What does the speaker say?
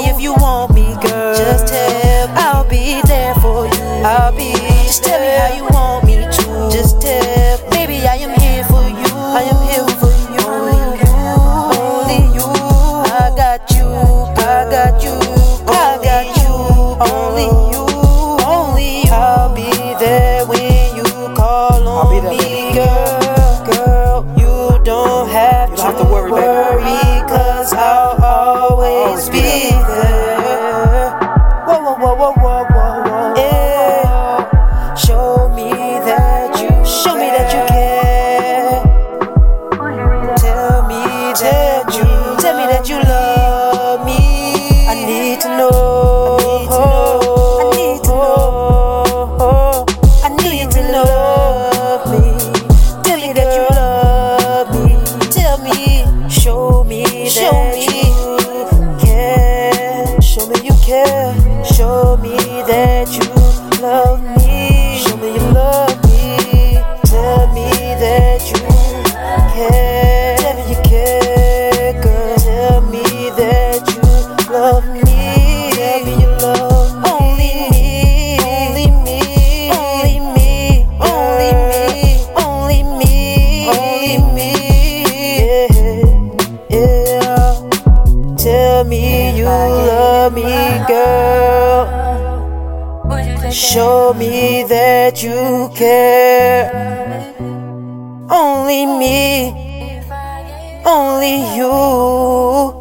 me if you want me, girl. Just tell me. I'll be there for you. I'll be. Just there. tell me how you want me. care. Show me that you love me. Show me, girl. Show me that you care. Only me, only you.